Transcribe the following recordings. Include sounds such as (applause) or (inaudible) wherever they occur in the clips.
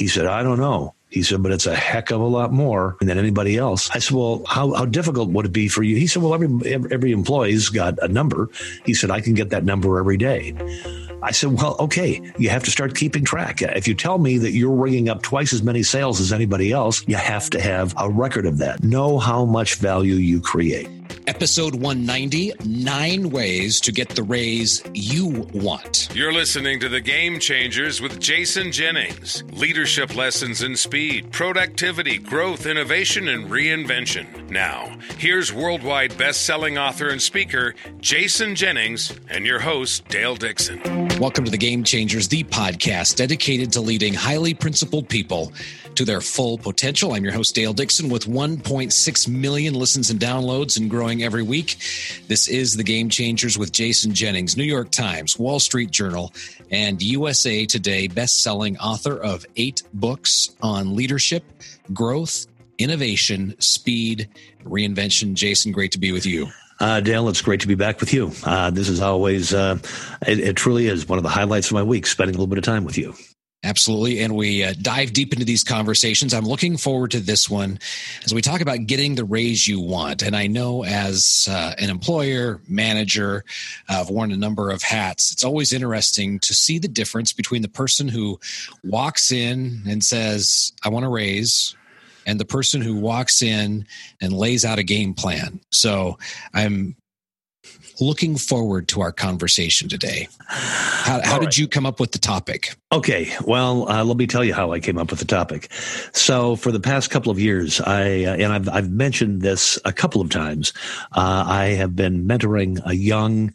He said, I don't know. He said, but it's a heck of a lot more than anybody else. I said, well, how, how difficult would it be for you? He said, well, every, every employee's got a number. He said, I can get that number every day. I said, well, okay, you have to start keeping track. If you tell me that you're ringing up twice as many sales as anybody else, you have to have a record of that. Know how much value you create. Episode 190 Nine Ways to Get the Raise You Want. You're listening to The Game Changers with Jason Jennings. Leadership lessons in speed, productivity, growth, innovation, and reinvention. Now, here's worldwide best selling author and speaker, Jason Jennings, and your host, Dale Dixon. Welcome to The Game Changers, the podcast dedicated to leading highly principled people to their full potential. I'm your host, Dale Dixon, with 1.6 million listens and downloads and growing every week. This is The Game Changers with Jason Jennings, New York Times, Wall Street Journal, and USA Today best-selling author of eight books on leadership, growth, innovation, speed, reinvention. Jason, great to be with you. Uh, Dale, it's great to be back with you. Uh, this is always, uh, it, it, truly is one of the highlights of my week, spending a little bit of time with you. Absolutely. And we uh, dive deep into these conversations. I'm looking forward to this one as we talk about getting the raise you want. And I know as uh, an employer, manager, uh, I've worn a number of hats. It's always interesting to see the difference between the person who walks in and says, I want a raise, and the person who walks in and lays out a game plan. So I'm looking forward to our conversation today. How, how did you come up with the topic? Okay, well, uh, let me tell you how I came up with the topic. So, for the past couple of years, I uh, and I've I've mentioned this a couple of times. Uh, I have been mentoring a young,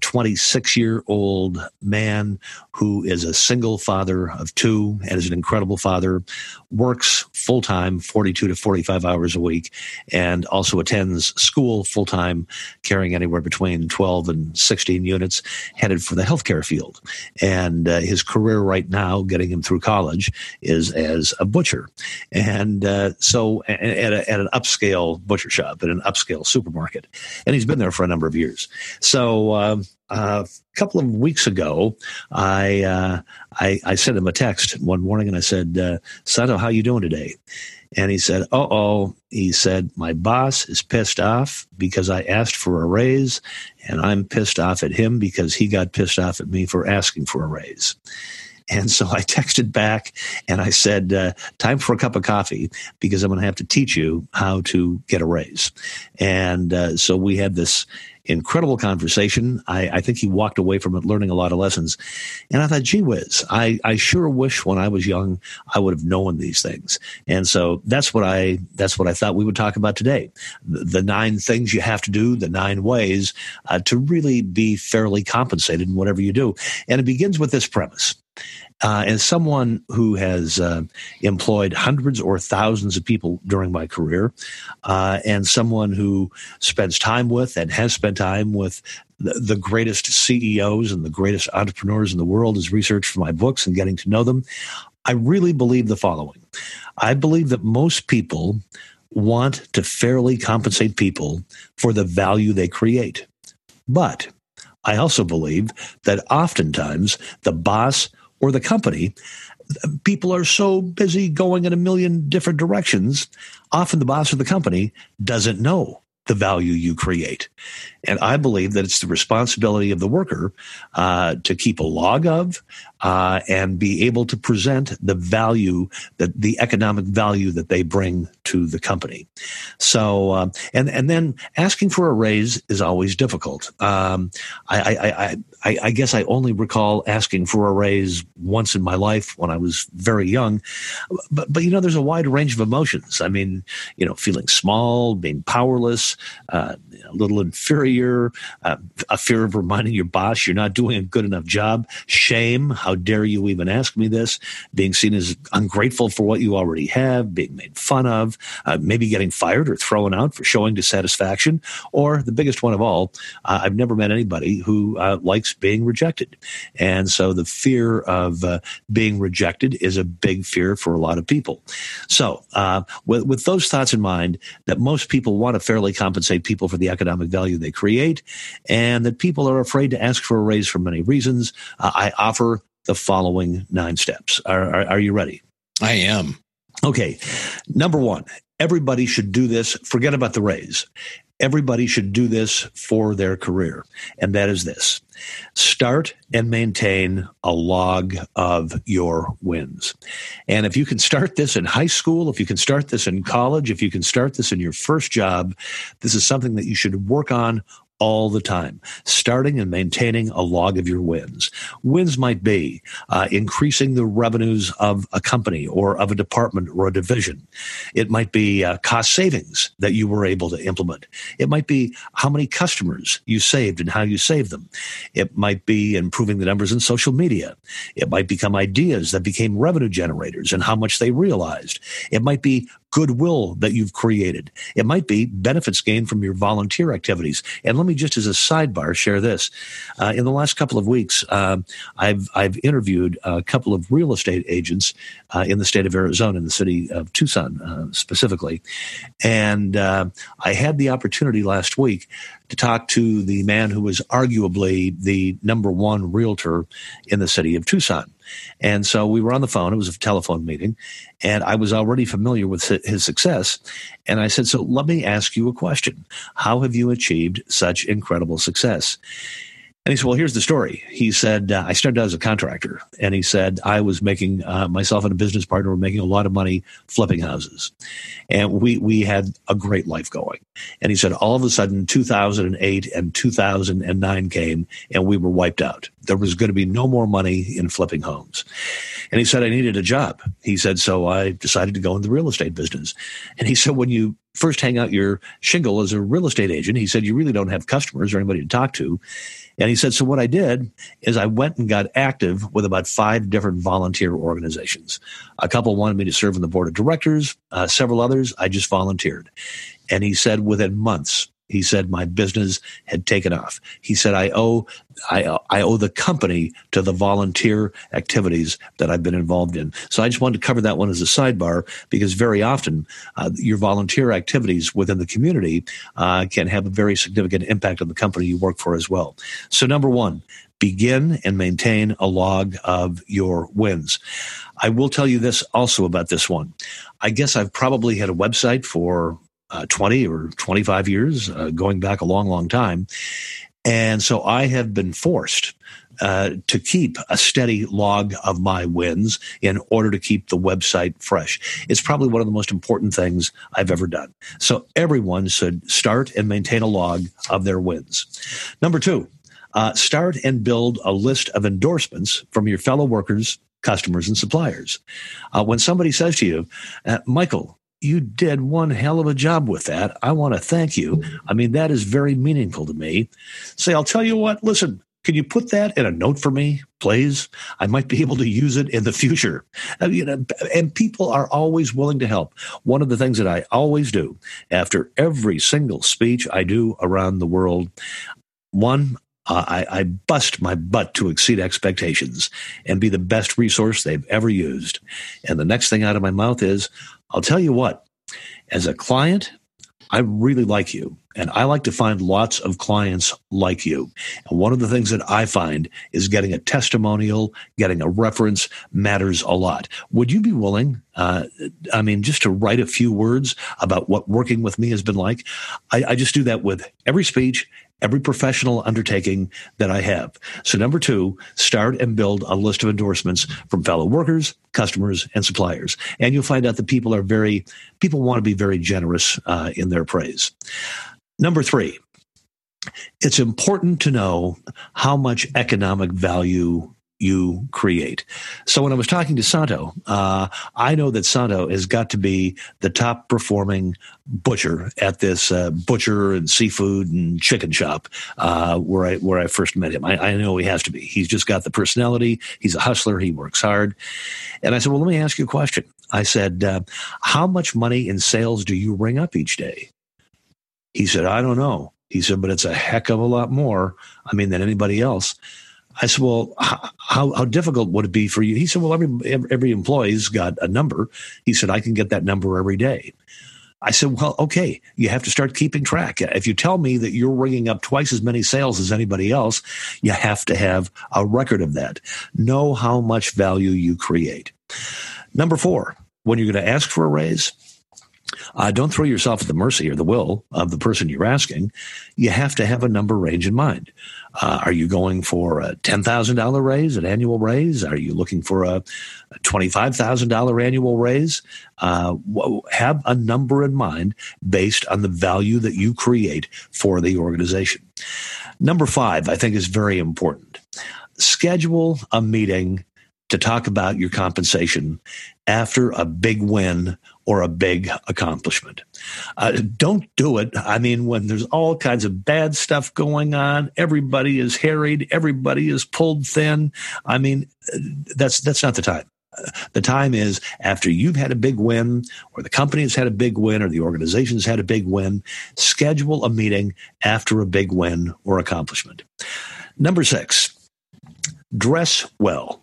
26 year old man who is a single father of two and is an incredible father, works full time, 42 to 45 hours a week, and also attends school full time, carrying anywhere between 12 and 16 units, headed for the healthcare field. And uh, his career right now, getting him through college, is as a butcher. And uh, so at, a, at, an upscale butcher shop, at an upscale supermarket. And he's been there for a number of years. So um, uh, a couple of weeks ago, I, uh, I, I sent him a text one morning and I said, uh, Santo, how you doing today? And he said, "Oh, oh." He said, "My boss is pissed off because I asked for a raise, and I'm pissed off at him because he got pissed off at me for asking for a raise." And so I (laughs) texted back and I said, uh, time for a cup of coffee because I'm going to have to teach you how to get a raise. And uh, so we had this incredible conversation. I, I, think he walked away from it learning a lot of lessons. And I thought, gee whiz, I, I sure wish when I was young I would have known these things. And so that's what I that's what I thought we would talk about today. The, the nine things you have to do, the nine ways uh, to really be fairly compensated in whatever you do. And it begins with this premise. Uh, as someone who has uh, employed hundreds or thousands of people during my career, uh, and someone who spends time with and has spent time with the, the, greatest CEOs and the greatest entrepreneurs in the world as research for my books and getting to know them, I really believe the following. I believe that most people want to fairly compensate people for the value they create. But I also believe that oftentimes the boss or the company, people are so busy going in a million different directions. Often the boss of the company doesn't know the value you create. And I believe that it's the responsibility of the worker uh, to keep a log of uh, and be able to present the value that the economic value that they bring to the company. So, uh, and and then asking for a raise is always difficult. Um, I, I, I, I guess I only recall asking for a raise once in my life when I was very young. But but you know, there's a wide range of emotions. I mean, you know, feeling small, being powerless, uh, a little inferior, uh, a fear of reminding your boss you're not doing a good enough job, shame. How dare you even ask me this? Being seen as ungrateful for what you already have, being made fun of, uh, maybe getting fired or thrown out for showing dissatisfaction, or the biggest one of all, uh, I've never met anybody who uh, being rejected. And so the fear of uh, being rejected is a big fear for a lot of people. So uh, with, with those thoughts in mind, that most people want to fairly compensate people for the economic value they create, and that people are afraid to ask for a raise for many reasons, uh, I offer the following nine steps. Are, are, are you ready? I am. Okay. Number one, everybody should do this. Forget about the raise. Everybody should do this for their career. And that is this start and maintain a log of your wins. And if you can start this in high school, if you can start this in college, if you can start this in your first job, this is something that you should work on all the time, starting and maintaining a log of your wins. Wins might be uh, increasing the revenues of a company or of a department or a division. It might be uh, cost savings that you were able to implement. It might be how many customers you saved and how you saved them. It might be improving the numbers in social media. It might become ideas that became revenue generators and how much they realized. It might be goodwill that you've created. It might be benefits gained from your volunteer activities. And let me just as a sidebar share this. Uh, in the last couple of weeks, uh, I've, I've interviewed a couple of real estate agents uh, in the state of Arizona, in the city of Tucson uh, specifically. And uh, I had the opportunity last week to talk to the man who was arguably the number one realtor in the city of Tucson. And so we were on the phone. It was a telephone meeting, and I was already familiar with his success. And I said, So let me ask you a question. How have you achieved such incredible success? And he said, Well, here's the story. He said, uh, I started out as a contractor. And he said, I was making, uh, myself and a business partner were making a lot of money flipping houses. And we, we had a great life going. And he said, All of a sudden, 2008 and 2009 came and we were wiped out. There was going to be no more money in flipping homes. And he said, I needed a job. He said, So I decided to go in the real estate business. And he said, When you first hang out your shingle as a real estate agent, he said, You really don't have customers or anybody to talk to. And he said, So what I did is I went and got active with about five different volunteer organizations. A couple wanted me to serve on the board of directors, uh, several others, I just volunteered. And he said, within months, he said my business had taken off. He said I owe I, I owe the company to the volunteer activities that I've been involved in. So I just wanted to cover that one as a sidebar because very often uh, your volunteer activities within the community uh, can have a very significant impact on the company you work for as well. So number one, begin and maintain a log of your wins. I will tell you this also about this one. I guess I've probably had a website for uh, 20 or 25 years, uh, going back a long, long time. And so I have been forced uh, to keep a steady log of my wins in order to keep the website fresh. It's probably one of the most important things I've ever done. So everyone should start and maintain a log of their wins. Number two, uh, start and build a list of endorsements from your fellow workers, customers, and suppliers. Uh, when somebody says to you, uh, Michael, you did one hell of a job with that. I want to thank you. I mean, that is very meaningful to me. Say, I'll tell you what, listen, can you put that in a note for me, please? I might be able to use it in the future. Uh, you know, and people are always willing to help. One of the things that I always do after every single speech I do around the world, one, uh, I, I, bust my butt to exceed expectations and be the best resource they've ever used. And the next thing out of my mouth is, I'll tell you what, as a client, I really like you. And I like to find lots of clients like you. And one of the things that I find is getting a testimonial, getting a reference matters a lot. Would you be willing, uh, I mean, just to write a few words about what working with me has been like? I, I just do that with every speech, every professional undertaking that I have. So, number two, start and build a list of endorsements from fellow workers, customers, and suppliers. And you'll find out that people are very, people want to be very generous uh, in their praise. Number three, it's important to know how much economic value you create. So when I was talking to Santo, uh, I know that Santo has got to be the top performing butcher at this uh, butcher and seafood and chicken shop uh, where I where I first met him. I, I, know he has to be. He's just got the personality. He's a hustler. He works hard. And I said, well, let me ask you a question. I said, uh, how much money in sales do you ring up each day? He said, I don't know. He said, but it's a heck of a lot more. I mean, than anybody else. I said, well, how, how difficult would it be for you? He said, well, every, every employee's got a number. He said, I can get that number every day. I said, well, okay, you have to start keeping track. If you tell me that you're ringing up twice as many sales as anybody else, you have to have a record of that. Know how much value you create. Number four, when you're going to ask for a raise, uh, don't throw yourself at the mercy or the will of the person you're asking. You have to have a number range in mind. Uh, are you going for a $10,000 raise, an annual raise? Are you looking for a, a $25,000 annual raise? Uh, have a number in mind based on the value that you create for the organization. Number five, I think is very important. Schedule a meeting to talk about your compensation after a big win or a big accomplishment. Uh, don't do it. I mean, when there's all kinds of bad stuff going on, everybody is harried, everybody is pulled thin. I mean, that's that's not the time. The time is after you've had a big win, or the company has had a big win, or the organization has had a big win. Schedule a meeting after a big win or accomplishment. Number six, dress well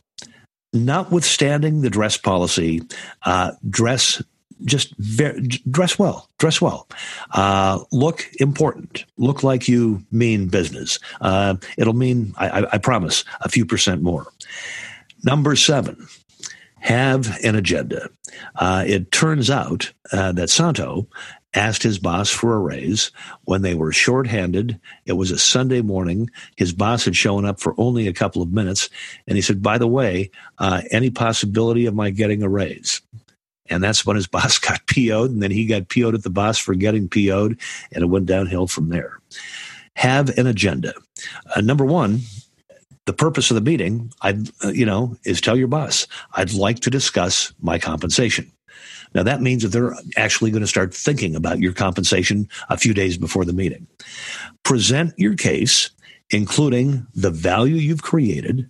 notwithstanding the dress policy, uh, dress just very, dress well, dress well, uh, look important, look like you mean business. Uh, it'll mean, I, I, promise, a few percent more. Number seven, have an agenda. Uh, it turns out uh, that Santo asked his boss for a raise when they were shorthanded. It was a Sunday morning. His boss had shown up for only a couple of minutes. And he said, By the way, uh, any possibility of my getting a raise? And that's when his (laughs) boss got PO'd. And then he got PO'd at the boss for getting PO'd. And it went downhill from there. Have an agenda. Uh, number one, the purpose of the meeting, I, uh, you know, is tell your boss, I'd like to discuss my compensation. Now, that means that they're actually going to start thinking about your compensation a few days before the meeting. Present your case, including the value you've created,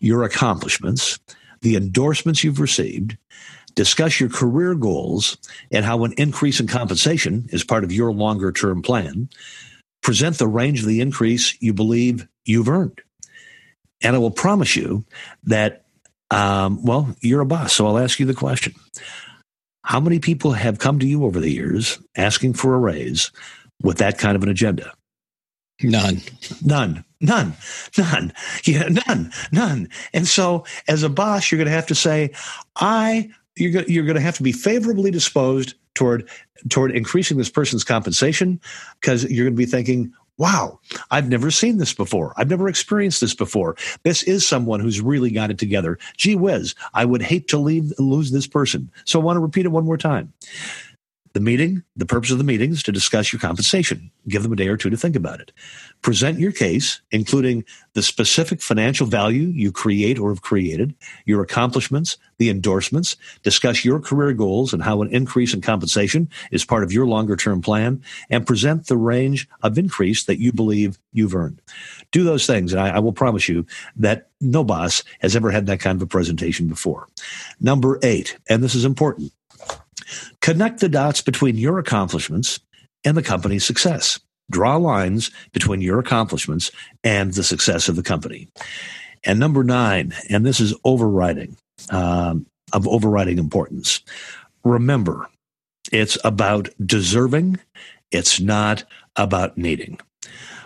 your accomplishments, the endorsements you've received, discuss your career goals and how an increase in compensation is part of your longer term plan. Present the range of the increase you believe you've earned. And I will promise you that, um, well, you're a boss. So I'll ask you the question how many people have come to you over the years asking for a raise with that kind of an agenda? None. None. None. None. Yeah, none. None. And so as a boss, you're going to have to say, I you're going, you're going to have to be favorably disposed toward toward increasing this person's compensation because you're going to be thinking wow, I've never seen this before. I've never experienced this before. This is someone who's really got it together. Gee whiz, I would hate to leave, lose this person. So I want to repeat it one more time. The meeting, the purpose of the meeting is to discuss your compensation. Give them a day or two to think about it. Present your case, including the specific financial value you create or have created, your accomplishments, the endorsements, discuss your career goals and how an increase in compensation is part of your longer term plan, and present the range of increase that you believe you've earned. Do those things, and I, I will promise you that no boss has ever had that kind of a presentation before. Number eight, and this is important Connect the dots between your accomplishments and the company's success. Draw lines between your accomplishments and the success of the company. And number nine, and this is overriding, um, of overriding importance. Remember, it's about deserving, it's not about needing.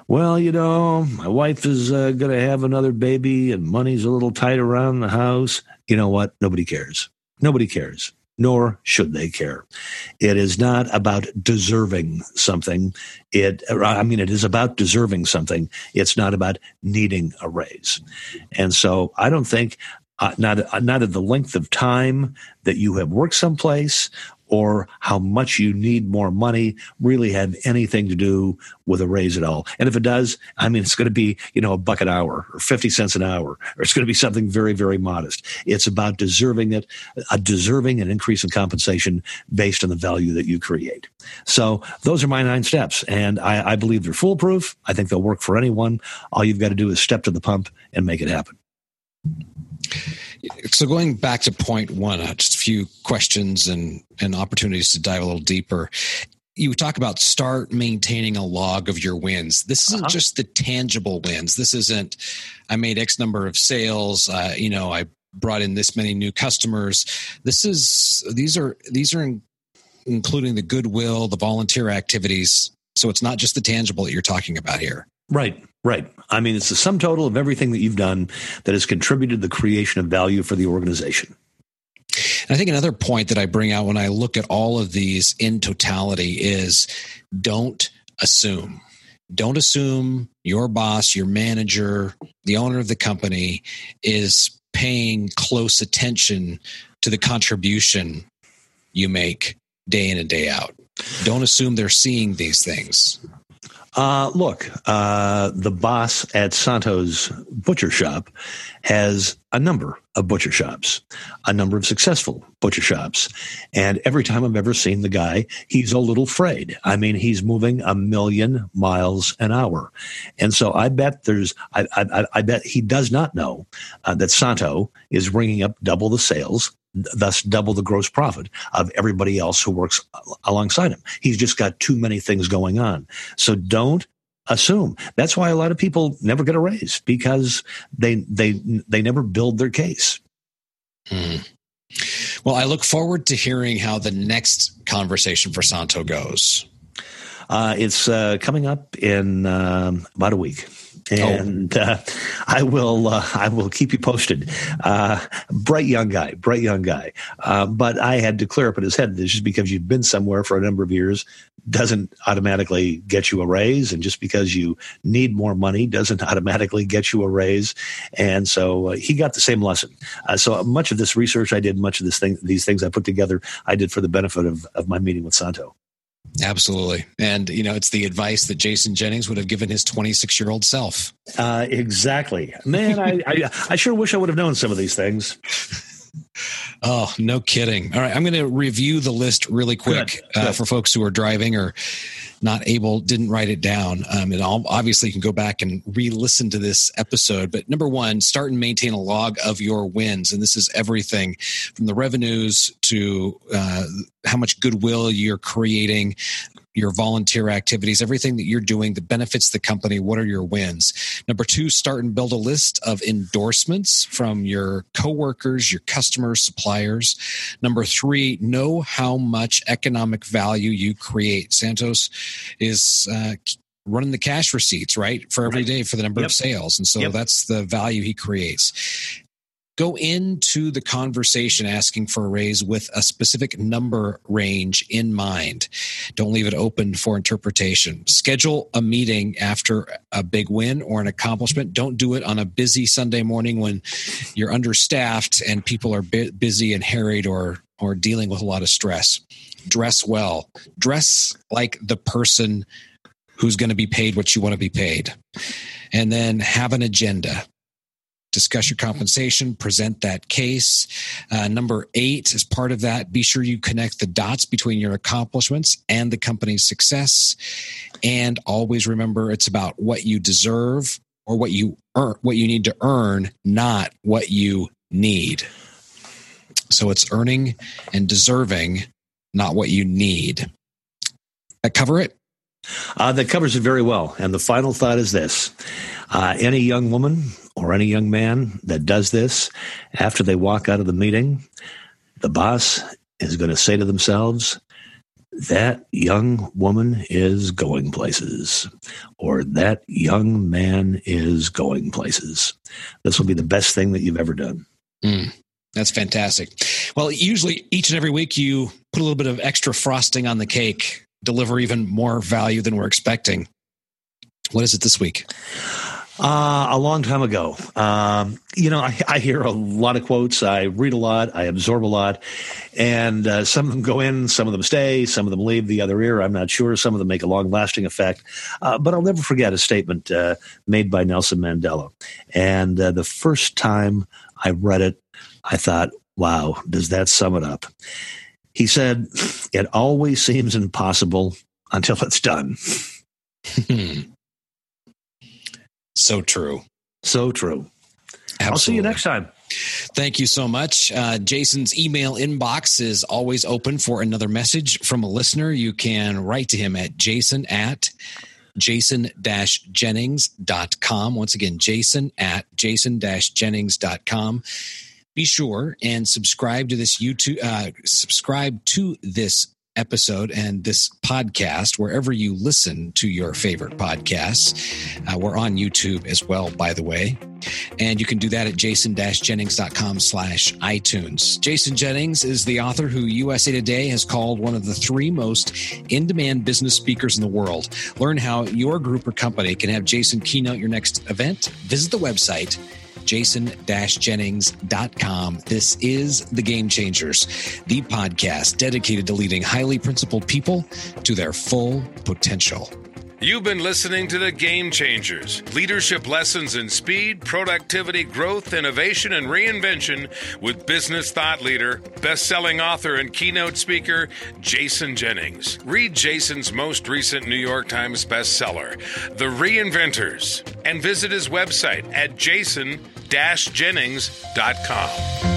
Well, you know, my wife is uh, going to have another baby and money's a little tight around the house. You know what? Nobody cares. Nobody cares nor should they care. It is not about deserving something. It, I mean, it is about deserving something. It's not about needing a raise. And so I don't think uh, not uh, not at the length of time that you have worked someplace or how much you need more money really have anything to do with a raise at all. And if it does, I mean, it's going to be, you know, a buck an hour or 50 cents an hour, or it's going to be something very, very modest. It's about deserving it, a deserving an increase in compensation based on the value that you create. So those are my nine steps. And I, I believe they're foolproof. I think they'll work for anyone. All you've got to do is step to the pump and make it happen. So going back to point one, uh, just a few questions and, and opportunities to dive a little deeper. You talk about start maintaining a log of your wins. This isn't uh-huh. just the tangible wins. This isn't, I made X number of sales. Uh, you know, I brought in this many new customers. This is, these are, these are in, including the goodwill, the volunteer activities. So it's not just the tangible that you're talking about here. Right, right. I mean, it's the sum total of everything that you've done that has contributed to the creation of value for the organization. And I think another point that I bring out when I look at all of these in totality is don't assume. Don't assume your boss, your manager, the owner of the company is paying close attention to the contribution you make day in and day out. Don't assume they're seeing these things. Uh, look, uh, the boss at Santo's butcher shop has a number of butcher shops, a number of successful butcher shops. And every time I've ever seen the guy, he's a little frayed. I mean, he's moving a million miles an hour. And so I bet there's, I, I, I bet he does not know uh, that Santo is bringing up double the sales thus double the gross profit of everybody else who works alongside him. He's just got too many things going on. So don't assume. That's why a lot of people never get a raise because they they they never build their case. Hmm. Well, I look forward to hearing how the next conversation for Santo goes. Uh, it's uh, coming up in um, about a week. Oh. and uh, I will uh, I will keep you posted. Uh, bright young guy, bright young guy. Uh, but I had to clear up in his head that just because you've been somewhere for a number of years doesn't automatically get you a raise, and just because you need more money doesn't (laughs) automatically get you a raise. And so uh, he got the same lesson. Uh, so much of this research I did, much of this thing, these things I put together, I did for the benefit of of my meeting with Santo. Absolutely. And, you know, it's the advice that Jason Jennings would have given his 26 year old self. Uh, exactly. Man, I, I, I sure wish I would have known some of these things. (laughs) Oh, no kidding. All right. I'm going to review the list really quick. Uh, for folks who are driving or not able, didn't write it down. Um, and I'll, obviously, you can go back and re listen to this episode. But number one, start and maintain a log of your wins. And this is everything from the revenues to uh, how much goodwill you're creating, your volunteer activities, everything that you're doing that benefits the company. What are your wins? Number two, start and build a list of endorsements from your coworkers, your customers, suppliers. Number three, know how much economic value you create. Santos is uh, running the cash receipts right for every day for the number yep. of sales and so yep. that's the value he creates go into the conversation asking for a raise with a specific number range in mind. Don't leave it open for interpretation. Schedule a meeting after a big win or an accomplishment. Don't do it on a busy Sunday morning when you're understaffed and people are busy and harried or or dealing with a lot of stress. Dress well. Dress like the person who's going to be paid what you want to be paid. And then have an agenda discuss your compensation, present that case. Uh, number eight, as part of that, be sure you connect the dots between your accomplishments and the company's success. And always remember it's about what you deserve or what you earn, what you need to earn, not what you need. So it's earning and deserving, not what you need. That cover it? Uh, that covers it very well. And the final thought is this uh, any young woman or any young man that does this, after they walk out of the meeting, the boss is going to say to themselves, that young woman is going places, or that young man is going places. This will be the best thing that you've ever done. Mm, that's fantastic. Well, usually each and every week you put a little bit of extra frosting on the cake, deliver even more value than we're expecting. What is it this week? Uh, a long time ago. Um, you know, I, I, hear a lot of quotes. I read a lot. I absorb a lot. And uh, some of them go in, some of them stay, some of them leave the other ear. I'm not sure. Some of them make a long lasting effect. Uh, but I'll never forget a statement uh, made by Nelson Mandela. And uh, the first time I read it, I thought, wow, does that sum it up? He said, It always seems impossible until it's done. So true. So true. Absolutely. I'll see you next time. Thank you so much. Uh, Jason's email inbox is always open for another message from a listener. You can write to him at jason at jason-jennings.com. Once again, jason at jason-jennings.com. Be sure and subscribe to this YouTube, uh, subscribe to this episode and this podcast wherever you listen to your favorite podcasts. Uh, we're on YouTube as well, by the way. And you can do that at jason-jennings.com slash iTunes. Jason Jennings is the author who USA Today has called one of the three most in-demand business speakers in the world. Learn how your group or company can have Jason keynote your next event. Visit the website jason-jennings.com. This is The Game Changers, the podcast dedicated to leading highly principled people to their full potential. You've been listening to The Game Changers leadership lessons in speed, productivity, growth, innovation, and reinvention with business thought leader, best selling author, and keynote speaker, Jason Jennings. Read Jason's most recent New York Times bestseller, The Reinventors, and visit his website at jason jennings.com.